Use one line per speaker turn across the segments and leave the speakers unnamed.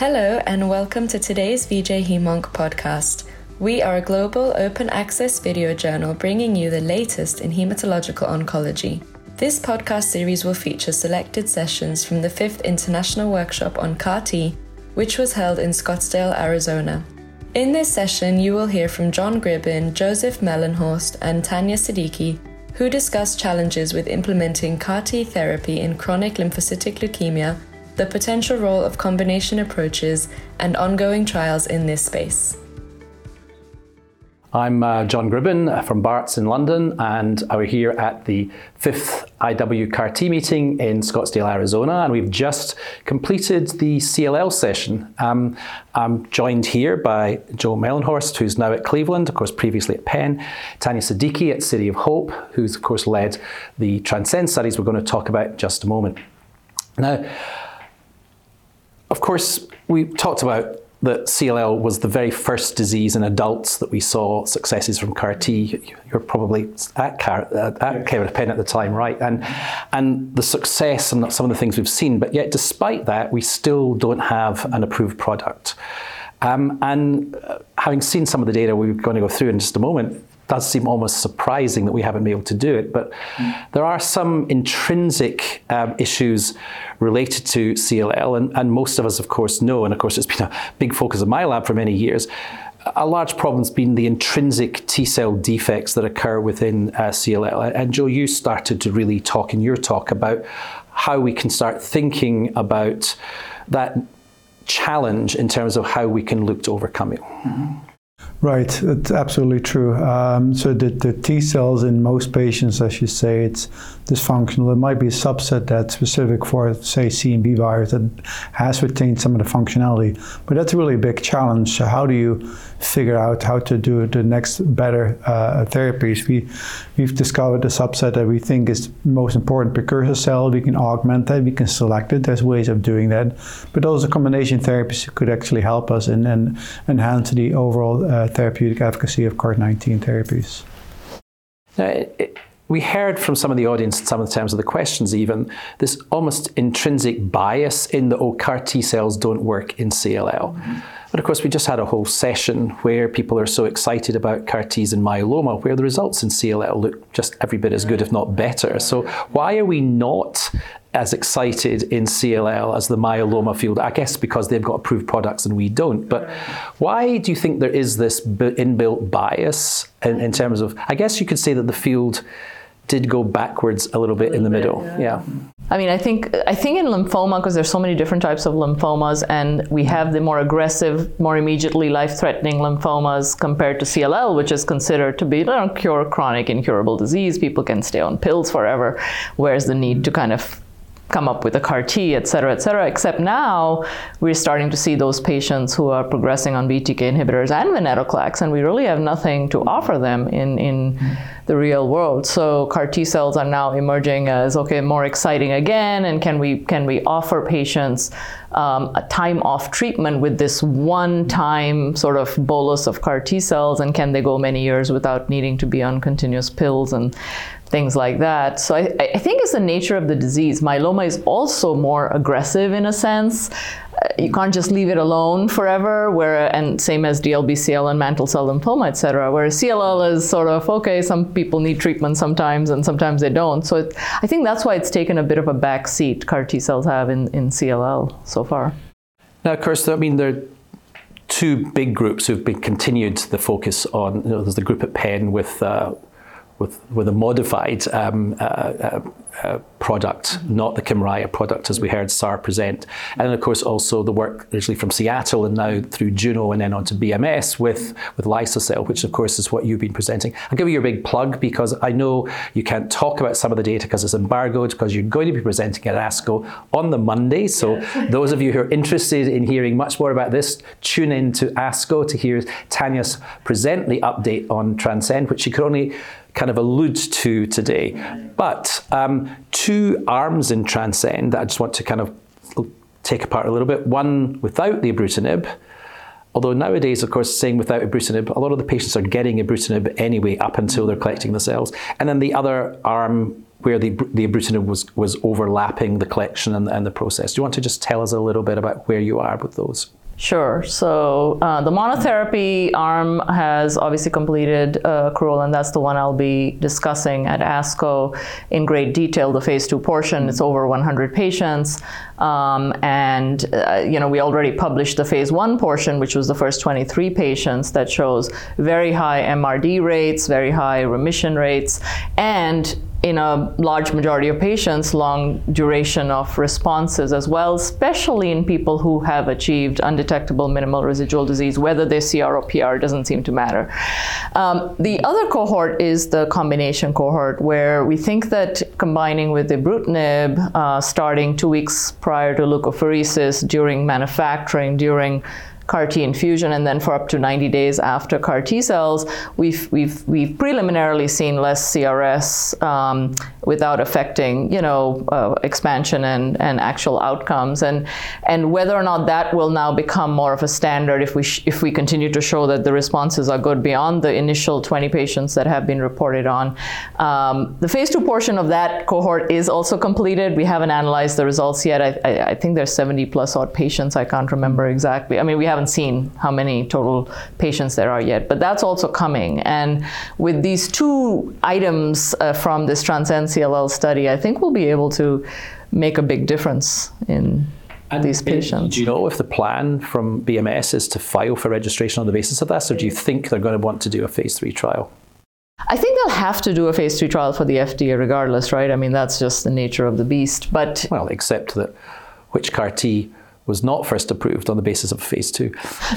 Hello, and welcome to today's VJ Hemonc podcast. We are a global open access video journal bringing you the latest in hematological oncology. This podcast series will feature selected sessions from the 5th International Workshop on CAR T, which was held in Scottsdale, Arizona. In this session, you will hear from John Gribben, Joseph Melenhorst, and Tanya Siddiqi, who discuss challenges with implementing CAR T therapy in chronic lymphocytic leukemia, the potential role of combination approaches, and ongoing trials in this space.
I'm uh, John Gribben from Barts in London, and we're here at the fifth IW CAR T meeting in Scottsdale, Arizona, and we've just completed the CLL session. Um, I'm joined here by Joe Melenhorst, who's now at Cleveland, of course, previously at Penn, Tanya Siddiqi at City of Hope, who's, of course, led the Transcend studies we're going to talk about in just a moment. Now, of course, we talked about that CLL was the very first disease in adults that we saw successes from CAR T. You're probably at, CAR, uh, at Penn at the time, right? And and the success and some of the things we've seen, but yet despite that, we still don't have an approved product. Um, and uh, having seen some of the data we're going to go through in just a moment, does seem almost surprising that we haven't been able to do it. But mm. there are some intrinsic um, issues related to CLL, and, and most of us, of course, know, and of course, it's been a big focus of my lab for many years. A large problem's been the intrinsic T cell defects that occur within uh, CLL. And Joe, you started to really talk in your talk about how we can start thinking about that challenge in terms of how we can look to overcome it. Mm-hmm.
Right, it's absolutely true. Um, so the, the T cells in most patients, as you say, it's dysfunctional. There might be a subset that's specific for, say, CMV virus that has retained some of the functionality, but that's really a big challenge. So how do you figure out how to do the next better uh, therapies? We we've discovered a subset that we think is the most important precursor cell. We can augment that. We can select it. There's ways of doing that, but also combination therapies could actually help us and, and enhance the overall uh, therapeutic efficacy of CAR-19 therapies.
Now, it, we heard from some of the audience, some of the terms of the questions even, this almost intrinsic bias in the oh, CAR T cells don't work in CLL. Mm-hmm. But of course, we just had a whole session where people are so excited about CAR Ts in myeloma, where the results in CLL look just every bit as good, if not better. So, why are we not as excited in CLL as the myeloma field. I guess because they've got approved products and we don't. But why do you think there is this inbuilt bias in, in terms of? I guess you could say that the field did go backwards a little bit a little in the bit, middle. yeah. yeah.
I mean, I think I think in lymphoma because there's so many different types of lymphomas, and we have the more aggressive, more immediately life-threatening lymphomas compared to CLL, which is considered to be you know, cure chronic incurable disease. People can stay on pills forever, whereas the need to kind of come up with a CAR T, et cetera, et cetera. Except now we're starting to see those patients who are progressing on BTK inhibitors and venetoclax, and we really have nothing to offer them in, in the real world. So CAR T cells are now emerging as okay, more exciting again, and can we can we offer patients um, a time off treatment with this one-time sort of bolus of CAR T cells, and can they go many years without needing to be on continuous pills and things like that. So I, I, think it's the nature of the disease. Myeloma is also more aggressive in a sense. You can't just leave it alone forever. Where and same as DLBCL and mantle cell lymphoma, et cetera. Where CLL is sort of okay. Some people need treatment sometimes, and sometimes they don't. So it, I think that's why it's taken a bit of a back seat. CAR T cells have in, in CLL so far.
Now, of course, I mean there are two big groups who've been continued the focus on. You know, there's the group at Penn with uh, with, with a modified um, uh, uh, uh, product, not the Kymriah product as we heard Saar present. And then, of course, also the work originally from Seattle and now through Juno and then on to BMS with, with Liso-cel, which of course is what you've been presenting. I'll give you a big plug because I know you can't talk about some of the data because it's embargoed, because you're going to be presenting at ASCO on the Monday. So yes. those of you who are interested in hearing much more about this, tune in to ASCO to hear Tanya's present the update on Transcend, which she could only kind of allude to today. But um, two arms in Transcend that I just want to kind of take apart a little bit. One without the ibrutinib, although nowadays, of course, saying without ibrutinib, a lot of the patients are getting ibrutinib anyway up until they're collecting the cells. And then the other arm where the, the was, was overlapping the collection and, and the process. Do you want to just tell us a little bit about where you are with those?
Sure. So uh, the monotherapy arm has obviously completed uh, accrual, and that's the one I'll be discussing at ASCO in great detail. The phase two portion, it's over 100 patients, um, and uh, you know we already published the phase one portion, which was the first 23 patients that shows very high MRD rates, very high remission rates, and in a large majority of patients, long duration of responses as well, especially in people who have achieved undetectable minimal residual disease, whether they're CR or PR doesn't seem to matter. Um, the other cohort is the combination cohort, where we think that combining with ibrutinib, uh, starting two weeks prior to leukapheresis, during manufacturing, during CAR T infusion, and then for up to 90 days after CAR T cells, we've, we've, we've preliminarily seen less CRS um, without affecting, you know, uh, expansion and, and actual outcomes. And, and whether or not that will now become more of a standard if we, sh- if we continue to show that the responses are good beyond the initial 20 patients that have been reported on. Um, the phase two portion of that cohort is also completed. We haven't analyzed the results yet. I, I, I think there's 70 plus odd patients. I can't remember exactly. I mean, we have haven't seen how many total patients there are yet, but that's also coming. And with these two items uh, from this Transcend CLL study, I think we'll be able to make a big difference in and these patients.
Do you know if the plan from BMS is to file for registration on the basis of this, or do you think they're going to want to do a phase three trial?
I think they'll have to do a phase three trial for the FDA regardless, right? I mean, that's just the nature of the beast. But
well, except that which CAR T was not first approved on the basis of phase two.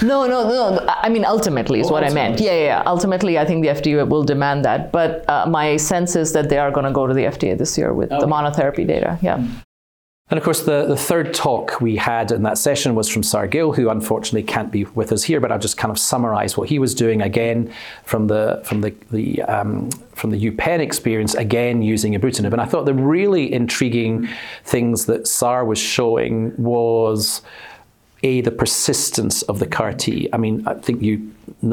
No, no, no. I mean, ultimately is oh, what ultimately. I meant. Yeah, yeah, yeah. Ultimately, I think the FDA will demand that. But uh, my sense is that they are going to go to the FDA this year with okay. the monotherapy data. Yeah. Mm-hmm.
And of course, the, the third talk we had in that session was from Saar Gill, who unfortunately can't be with us here, but I'll just kind of summarize what he was doing again from the, from the, the, um, from the UPenn experience, again using ibrutinib. And I thought the really intriguing things that Saar was showing was a the persistence of the CAR T. I mean, I think you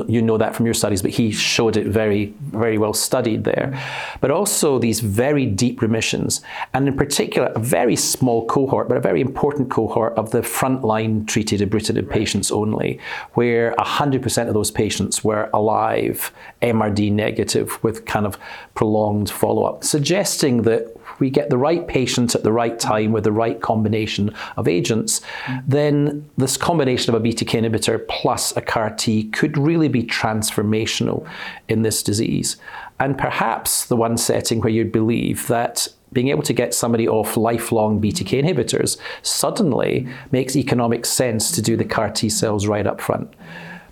you know that from your studies, but he showed it very very well studied there. But also these very deep remissions, and in particular a very small cohort, but a very important cohort of the frontline treated ibrutinib patients only, where 100% of those patients were alive, MRD negative, with kind of prolonged follow up, suggesting that we get the right patient at the right time with the right combination of agents, then this combination of a BTK inhibitor plus a CAR T could really be transformational in this disease. And perhaps the one setting where you'd believe that being able to get somebody off lifelong BTK inhibitors suddenly makes economic sense to do the CAR T cells right up front.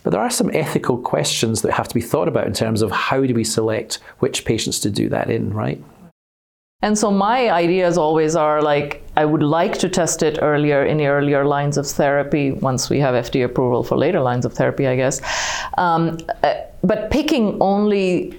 But there are some ethical questions that have to be thought about in terms of how do we select which patients to do that in, right?
And so my ideas always are like I would like to test it earlier in the earlier lines of therapy once we have FDA approval for later lines of therapy, I guess. Um, uh, but picking only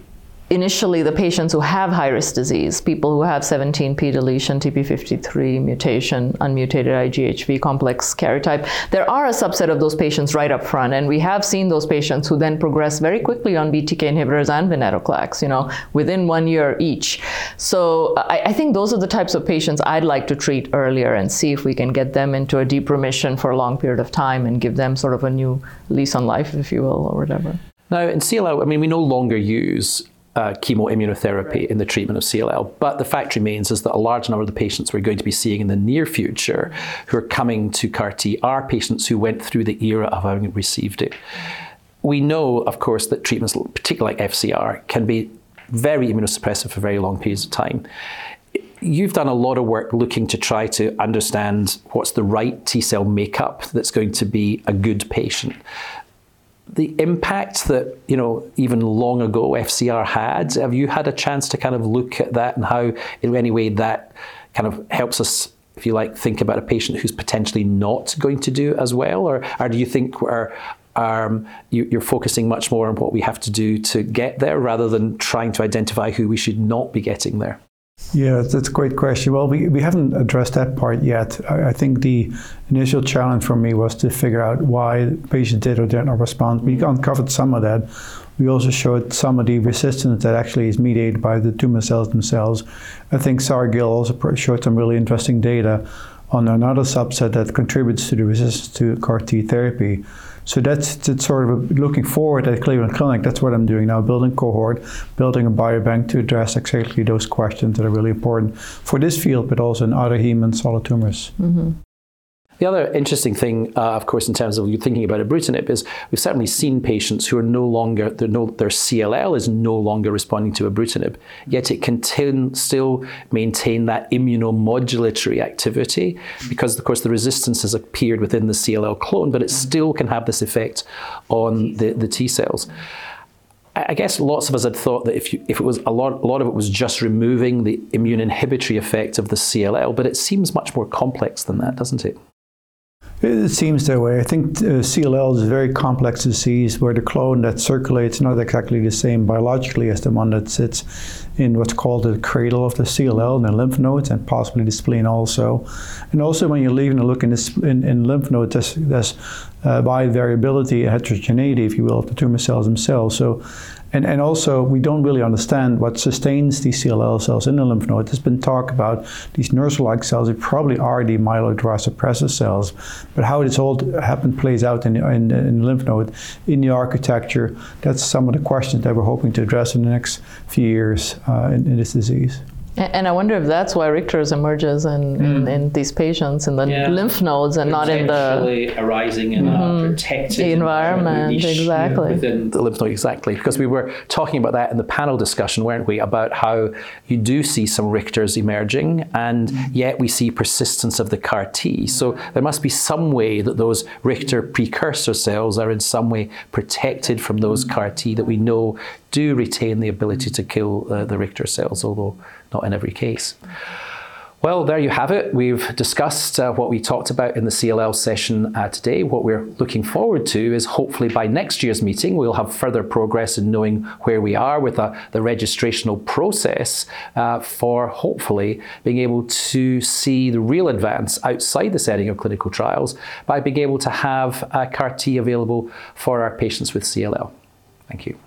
initially the patients who have high risk disease, people who have 17p deletion, TP53 mutation, unmutated IGHV complex karyotype, there are a subset of those patients right up front. And we have seen those patients who then progress very quickly on BTK inhibitors and venetoclax, you know, within one year each. So I, I think those are the types of patients I'd like to treat earlier and see if we can get them into a deep remission for a long period of time and give them sort of a new lease on life, if you will, or whatever.
Now, in CLL, I mean, we no longer use uh, chemoimmunotherapy in the treatment of CLL. But the fact remains is that a large number of the patients we're going to be seeing in the near future who are coming to CAR T are patients who went through the era of having received it. We know, of course, that treatments, particularly like FCR, can be very immunosuppressive for very long periods of time. You've done a lot of work looking to try to understand what's the right T cell makeup that's going to be a good patient the impact that you know even long ago FCR had. Have you had a chance to kind of look at that and how, in any way, that kind of helps us, if you like, think about a patient who's potentially not going to do as well, or, or do you think are um, you, are focusing much more on what we have to do to get there rather than trying to identify who we should not be getting there?
Yeah, that's a great question. Well, we, we haven't addressed that part yet. I, I, think the initial challenge for me was to figure out why patients did or did not respond. We mm-hmm. uncovered some of that. We also showed some of the resistance that actually is mediated by the tumor cells themselves. I think Saar Gill also showed some really interesting data on another subset that contributes to the resistance to CAR T therapy. So that's, that's sort of looking forward at Cleveland Clinic. That's what I'm doing now, building cohort, building a biobank to address exactly those questions that are really important for this field, but also in other heme and solid tumors. Mm-hmm.
The other interesting thing, uh, of course, in terms of you thinking about ibrutinib, is we've certainly seen patients who are no longer, no, their CLL is no longer responding to ibrutinib, yet it can t- still maintain that immunomodulatory activity because, of course, the resistance has appeared within the CLL clone, but it still can have this effect on the, the T cells. I guess lots of us had thought that if, you, if it was a lot, a lot of it was just removing the immune inhibitory effect of the CLL, but it seems much more complex than that, doesn't it?
It seems that way. I think uh, CLL is a very complex disease where the clone that circulates is not exactly the same biologically as the one that sits in what's called the cradle of the CLL in the lymph nodes and possibly the spleen also. And also when you're leaving a look in, this, in, in lymph nodes, there's, there's uh, variability, heterogeneity, if you will, of the tumor cells themselves. So and, and also, we don't really understand what sustains these CLL cells in the lymph node. There's been talk about these nurse-like cells. They probably are the myeloid suppressor cells. But how this all happen plays out in, in, in the lymph node, in the architecture, that's some of the questions that we're hoping to address in the next few years uh, in, in this disease.
And I wonder if that's why Richter's emerges in, mm. in, in, these patients in the yeah. lymph nodes and not in the actually
arising in mm-hmm. a protected
environment. Exactly
within the lymph node. Exactly because we were talking about that in the panel discussion, weren't we? About how you do see some Richters emerging, and mm. yet we see persistence of the CAR T. So there must be some way that those Richter precursor cells are in some way protected from those mm. CAR T that we know do retain the ability to kill uh, the Richter cells, although not in every case. Well, there you have it. We've discussed uh, what we talked about in the CLL session uh, today. What we're looking forward to is hopefully by next year's meeting, we'll have further progress in knowing where we are with uh, the registrational process uh, for hopefully being able to see the real advance outside the setting of clinical trials by being able to have CAR T available for our patients with CLL. Thank you.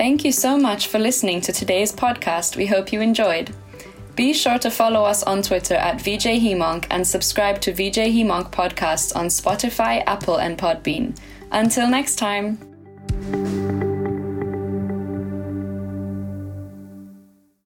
Thank you so much for listening to today's podcast. We hope you enjoyed. Be sure to follow us on Twitter at VJ and subscribe to VJ podcasts on Spotify, Apple, and Podbean. Until next time.